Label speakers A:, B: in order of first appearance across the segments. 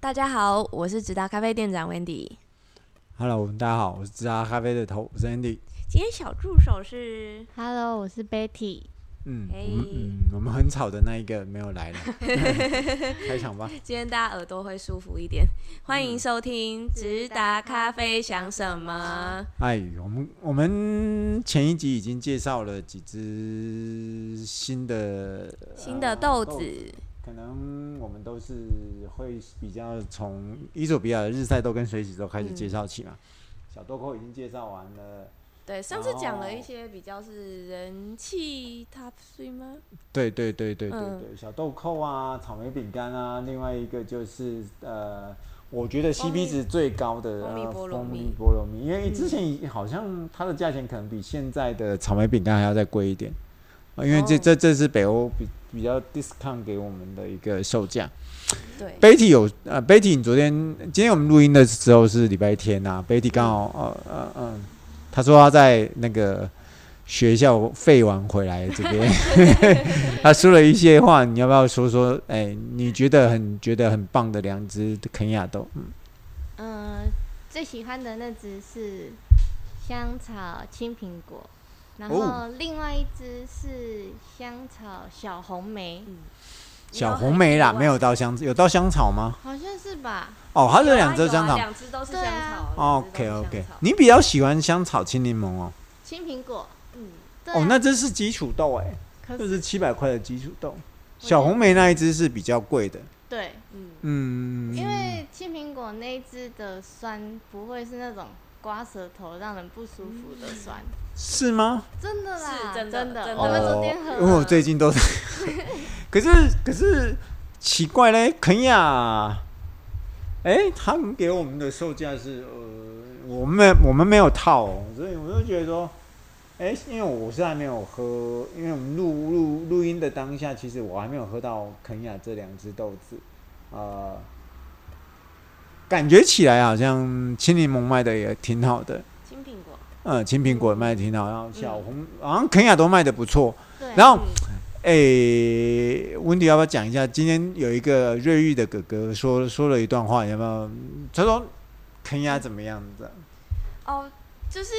A: 大家好，我是直达咖啡店长 Wendy。
B: Hello，大家好，我是直达咖啡的头，我是 Andy。
A: 今天小助手是
C: Hello，我是 Betty。
B: 嗯，Hey. 我们嗯，我们很吵的那一个没有来了，开场吧。
A: 今天大家耳朵会舒服一点，欢迎收听直达咖啡想什么。
B: 哎，我们我们前一集已经介绍了几只新的
A: 新的豆子，
B: 可能我们都是会比较从伊索比亚的日晒豆跟水洗豆开始介绍起嘛。嗯、小豆蔻已经介绍完了。
A: 对，上次讲了一些比较是人气 top three 吗？
B: 对对对对对对，嗯、小豆蔻啊，草莓饼干啊，另外一个就是呃，我觉得 CP 值最高的蜂蜜菠萝蜜，菠萝蜜，因为之前好像它的价钱可能比现在的草莓饼干还要再贵一点，因为这、哦、这这是北欧比比较 discount 给我们的一个售价。对，Betty 有呃，Betty，你昨天今天我们录音的时候是礼拜天呐、啊、，Betty 刚好呃呃嗯。呃他说他在那个学校废完回来这边，他说了一些话，你要不要说说？哎、欸，你觉得很觉得很棒的两只肯亚豆？嗯，
C: 呃，最喜欢的那只是香草青苹果，然后另外一只是香草小红莓。嗯
B: 小红莓啦，没有到香，有到香草吗？
C: 好像是吧。
B: 哦，它是两只香草，
A: 两只都是香草。
B: OK OK，你比较喜欢香草青柠檬哦。
C: 青苹果，嗯，
B: 哦，那这是基础豆哎，这是七百块的基础豆。小红莓那一只是比较贵的。
C: 对，嗯嗯，因为青苹果那一只的酸不会是那种刮舌头让人不舒服的酸。
B: 是吗？
C: 真的啦，
A: 是真的，真的。
C: 我们昨天喝，
B: 因为我最近都是。可是可是奇怪嘞，肯亚，哎，他们给我们的售价是呃，我们没我们没有套，哦，所以我就觉得说，哎，因为我是还没有喝，因为我们录录录音的当下，其实我还没有喝到肯亚这两只豆子，呃，感觉起来好像青柠檬卖的也挺好的。青苹果嗯，青苹果卖的挺好，然后小红、嗯、好像肯亚都卖的不错。对然后，哎、嗯，温迪、欸、要不要讲一下？今天有一个瑞玉的哥哥说说了一段话，要不要？他说肯亚怎么样子？
A: 哦，就是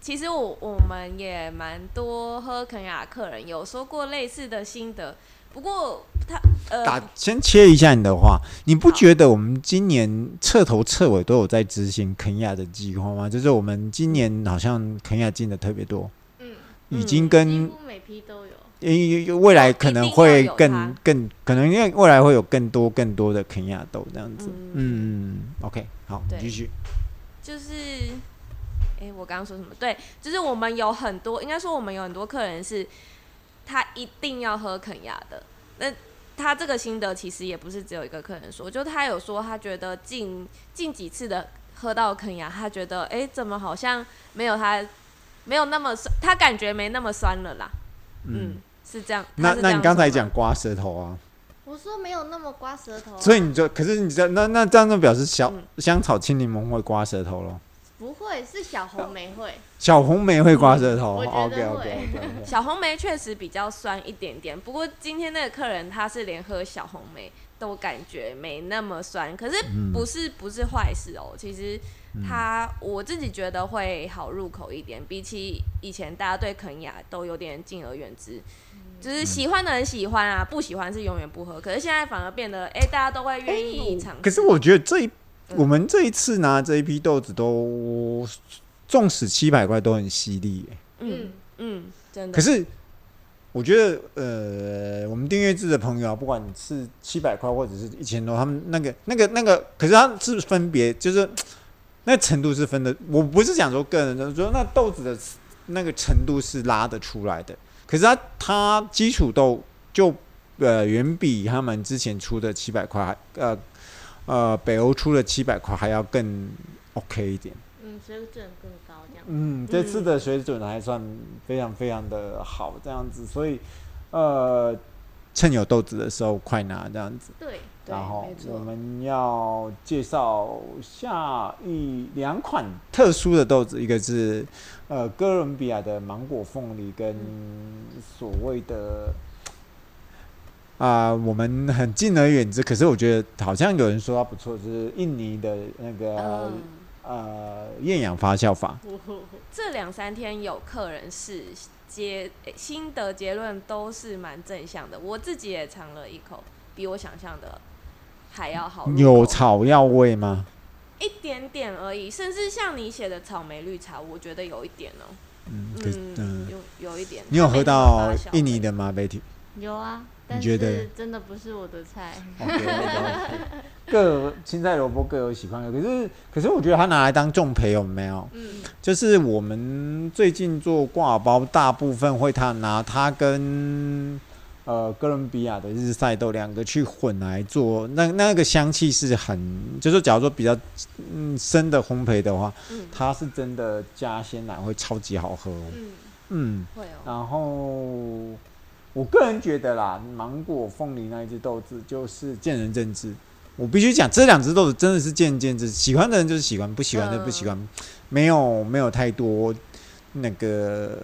A: 其实我我们也蛮多喝肯亚的客人有说过类似的心得。不过他呃，
B: 打先切一下你的话，你不觉得我们今年彻头彻尾都有在执行肯亚的计划吗？就是我们今年好像肯亚进的特别多，嗯，已经跟
C: 每批都有，
B: 因为未来可能会更更可能因为未来会有更多更多的肯亚豆这样子，嗯，嗯，OK，好，继续，
A: 就是，哎、欸，我刚刚说什么？对，就是我们有很多，应该说我们有很多客人是。他一定要喝肯亚的，那他这个心得其实也不是只有一个客人说，就他有说他觉得近近几次的喝到肯亚，他觉得哎、欸，怎么好像没有他没有那么酸，他感觉没那么酸了啦。嗯，嗯，是这样。
B: 那那你刚才讲刮舌头啊？
C: 我说没有那么刮舌头、啊。
B: 所以你就可是你这那那这样就表示小、嗯、香草青柠檬会刮舌头咯？
C: 不会，是小红莓会。
B: 小红莓会刮舌头。
C: 嗯、
B: OK OK。
A: 小红莓确实比较酸一点点，不过今天那个客人他是连喝小红莓都感觉没那么酸，可是不是不是坏事哦。其实他我自己觉得会好入口一点，比起以前大家对肯雅都有点敬而远之，就是喜欢的人喜欢啊，不喜欢是永远不喝。可是现在反而变得哎、欸，大家都会愿意尝试。
B: 可是我觉得这一。我们这一次拿这一批豆子都，纵使七百块都很犀利，
A: 嗯嗯，真的。
B: 可是我觉得，呃，我们订阅制的朋友啊，不管是七百块或者是一千多，他们那个、那个、那个，可是他是分别，就是 那程度是分的。我不是讲说个人的，说那豆子的那个程度是拉得出来的。可是他他基础豆就呃远比他们之前出的七百块呃。呃，北欧出了七百块，还要更 OK 一点。
C: 嗯，水准更高这样。
B: 嗯，这次的水准还算非常非常的好，这样子。所以，呃，趁有豆子的时候快拿这样子。
C: 对。
B: 然后我们要介绍下一两款特殊的豆子，一个是呃哥伦比亚的芒果凤梨，跟所谓的。啊、呃，我们很敬而远之。可是我觉得好像有人说它不错，就是印尼的那个、嗯、呃厌氧发酵法。
A: 这两三天有客人是结心得结论都是蛮正向的，我自己也尝了一口，比我想象的还要好。
B: 有草药味吗？
A: 一点点而已，甚至像你写的草莓绿茶，我觉得有一点哦、喔。
B: 嗯，嗯，嗯，
A: 有有一点。
B: 你有喝到印尼的吗，Betty？
C: 有啊。你觉得真的不是我的菜。
B: 各青菜萝卜各有喜欢的，可是可是我觉得它拿来当重培有没有？嗯，就是我们最近做挂包，大部分会他拿它跟呃哥伦比亚的日晒豆两个去混来做，那那个香气是很，就是假如说比较嗯深的烘焙的话，嗯，它是真的加鲜奶会超级好喝。嗯嗯，会哦。然后。我个人觉得啦，芒果凤梨那一只豆子就是见仁见智。我必须讲，这两只豆子真的是见仁见智，喜欢的人就是喜欢，不喜欢的不喜欢，没有没有太多那个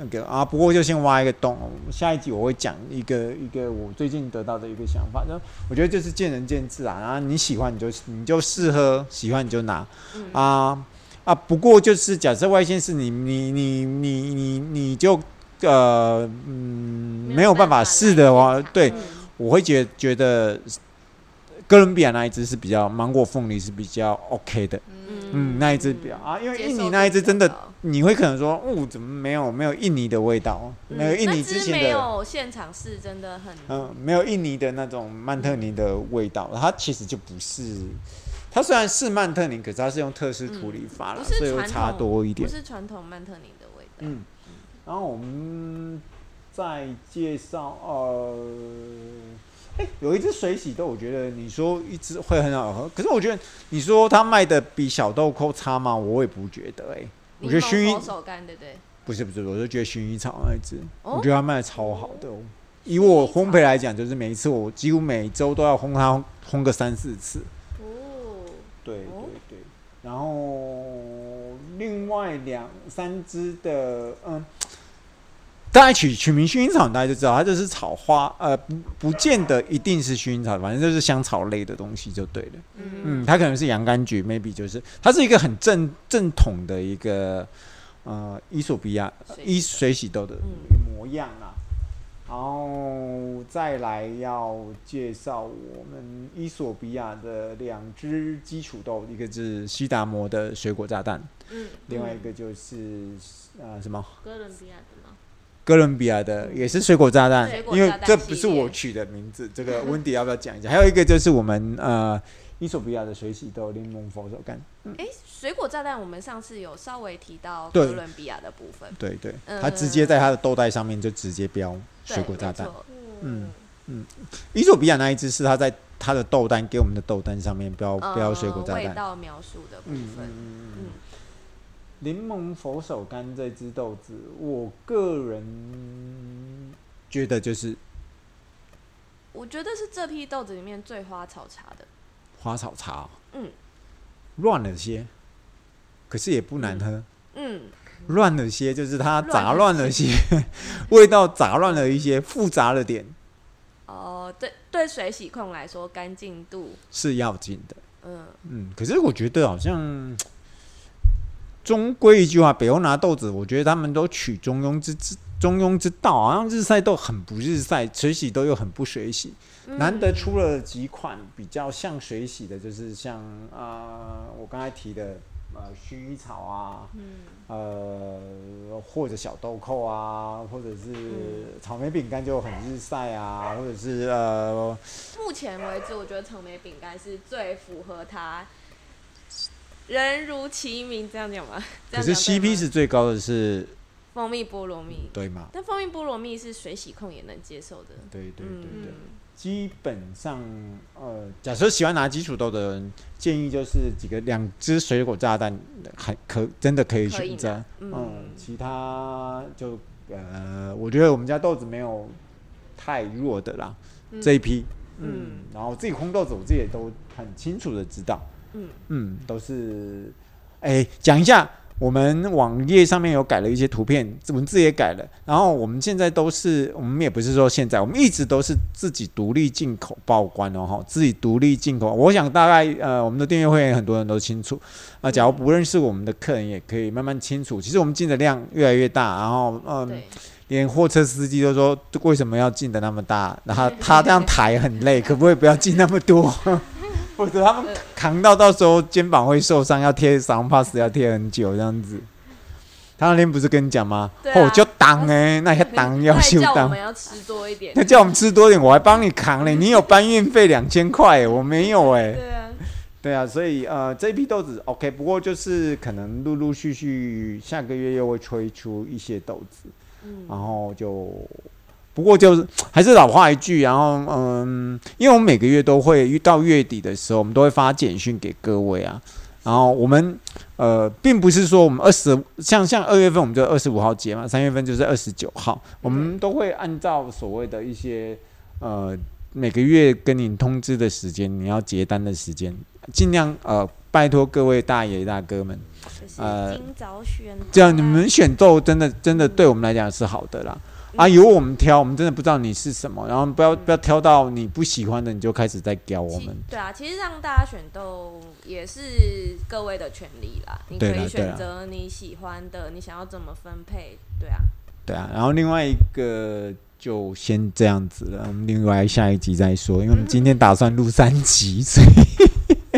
B: 那个啊。不过就先挖一个洞，下一集我会讲一个一个我最近得到的一个想法。就我觉得就是见仁见智啊，然后你喜欢你就你就试喝，喜欢你就拿啊啊。不过就是假设外线是你你你你你你就。呃，嗯，没有办法试的话，对，嗯、我会觉得觉得哥伦比亚那一只是比较芒果凤梨是比较 OK 的，嗯，嗯那一只比较啊，因为印尼那一只真的，你会可能说，哦，怎么没有没有印尼的味道？嗯、没有印尼之前的没
A: 有现场试真的很，
B: 嗯，没有印尼的那种曼特尼的味道，它其实就不是，它虽然是曼特宁，可是它是用特殊处理法了，嗯、所以会差多一点，
A: 不是传统曼特宁的味道，
B: 嗯。然后我们再介绍，呃，哎，有一只水洗豆，我觉得你说一只会很好喝，可是我觉得你说它卖的比小豆蔻差吗？我也不觉得，哎，我觉得薰衣
A: 手干对对，
B: 不是不是，我就觉得薰衣草那一只，哦、我觉得它卖的超好的，哦。以我烘焙来讲，就是每一次我几乎每周都要烘它烘个三四次。哦，对对对，然后另外两三只的，嗯。大家取取名薰衣草，大家就知道它就是草花，呃，不不见得一定是薰衣草，反正就是香草类的东西就对了。嗯，嗯，它可能是洋甘菊，maybe 就是它是一个很正正统的一个呃伊索比亚伊水洗豆的模样啊。然后再来要介绍我们伊索比亚的两只基础豆，一个是西达摩的水果炸弹，嗯，另外一个就是呃什么？
C: 哥伦比亚的吗？
B: 哥伦比亚的也是水果炸弹，因为这不是我取的名字。这个 温迪要不要讲一下？还有一个就是我们呃，伊索比亚的水洗豆柠檬佛手柑。
A: 哎，水果炸弹我们上次有稍微提到哥伦比亚的部分。
B: 对对，他直接在他的豆袋上面就直接标水果炸弹。嗯嗯，伊索比亚那一只是他在他的豆单给我们的豆单上面标标水果炸弹。
A: 味道描述的部分。嗯。
B: 柠檬佛手柑这支豆子，我个人觉得就是，
A: 我觉得是这批豆子里面最花草茶的。
B: 花草茶，嗯，乱了些，可是也不难喝。嗯，乱了些就是它杂乱了些，味道杂乱了一些，复杂了点。
A: 哦，对，对，水洗控来说，干净度
B: 是要紧的。嗯嗯，可是我觉得好像。终归一句话，北欧拿豆子，我觉得他们都取中庸之之中庸之道，好像日晒豆很不日晒，水洗豆又很不水洗。嗯、难得出了几款比较像水洗的，就是像啊、呃，我刚才提的呃薰衣草啊，嗯、呃或者小豆蔻啊，或者是草莓饼干就很日晒啊，或者是呃，
A: 目前为止，我觉得草莓饼干是最符合它。人如其名，这样讲吗？
B: 可是 CP 值最高的是
A: 蜂蜜菠萝蜜，
B: 对吗？
A: 但蜂蜜菠萝蜜是水洗控也能接受的。
B: 对对对对，嗯、基本上呃，假设喜欢拿基础豆的人，建议就是几个两只水果炸弹，还可真的可以选择。嗯，嗯，其他就呃，我觉得我们家豆子没有太弱的啦，嗯、这一批，嗯，嗯然后自己烘豆子，我自己也都很清楚的知道。嗯嗯，都是，哎、欸，讲一下，我们网页上面有改了一些图片，文字也改了。然后我们现在都是，我们也不是说现在，我们一直都是自己独立进口报关哦，哈，自己独立进口。我想大概呃，我们的订阅会员很多人都清楚啊。假如不认识我们的客人，也可以慢慢清楚。其实我们进的量越来越大，然后嗯，呃、连货车司机都说为什么要进的那么大？然后 他这样抬很累，可不可以不要进那么多？他们扛到到时候肩膀会受伤，要贴伤怕死，要贴很久这样子。他那天不是跟你讲吗？哦、啊，就挡哎，那些挡要 修挡。
A: 叫我们要吃多一点。
B: 他叫我们吃多一点，我还帮你扛嘞。你有搬运费两千块，我没有哎。
A: 对啊，
B: 对啊，所以呃，这批豆子 OK，不过就是可能陆陆续续下个月又会推出一些豆子，嗯，然后就。不过就是还是老话一句，然后嗯，因为我们每个月都会遇到月底的时候，我们都会发简讯给各位啊。然后我们呃，并不是说我们二十像像二月份我们就二十五号结嘛，三月份就是二十九号，我们都会按照所谓的一些呃每个月跟你通知的时间，你要结单的时间，尽量呃拜托各位大爷大哥们，呃，
A: 尽早选，
B: 这样你们选豆真的真的对我们来讲是好的啦。啊，由我们挑，我们真的不知道你是什么，然后不要不要挑到你不喜欢的，你就开始在教我们。
A: 对啊，其实让大家选豆也是各位的权利啦，你可以选择你喜欢的，你想要怎么分配，对啊。
B: 对啊，然后另外一个就先这样子了，我们另外下一集再说，因为我们今天打算录三集，所以。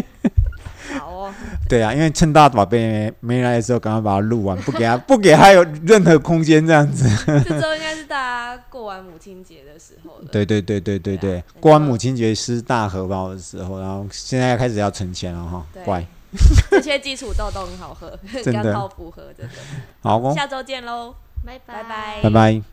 B: 对啊，因为趁大宝贝没来的时候，赶快把它录完，不给他不给他有任何空间这样子。
A: 这周应该是大家过完母亲节的时候。
B: 对对对对对对，过完母亲节吃大荷包的时候，然后现在开始要存钱了哈，乖。
A: 这些基础豆都很好喝，刚好符合真的。
B: 好，
A: 下周见喽，拜拜拜拜。
B: 拜拜。